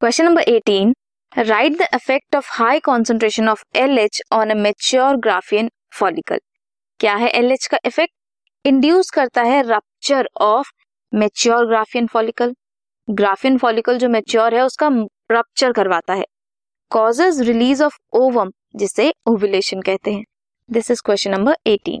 Question number 18 write the effect of high concentration of L H on a mature Graafian follicle क्या है L H का effect induce करता है rupture of mature Graafian follicle Graafian follicle जो mature है, उसका rupture करवाता है. कॉजेज रिलीज़ ऑफ़ ओवम जिसे ओवुलेशन कहते हैं. This is question number 18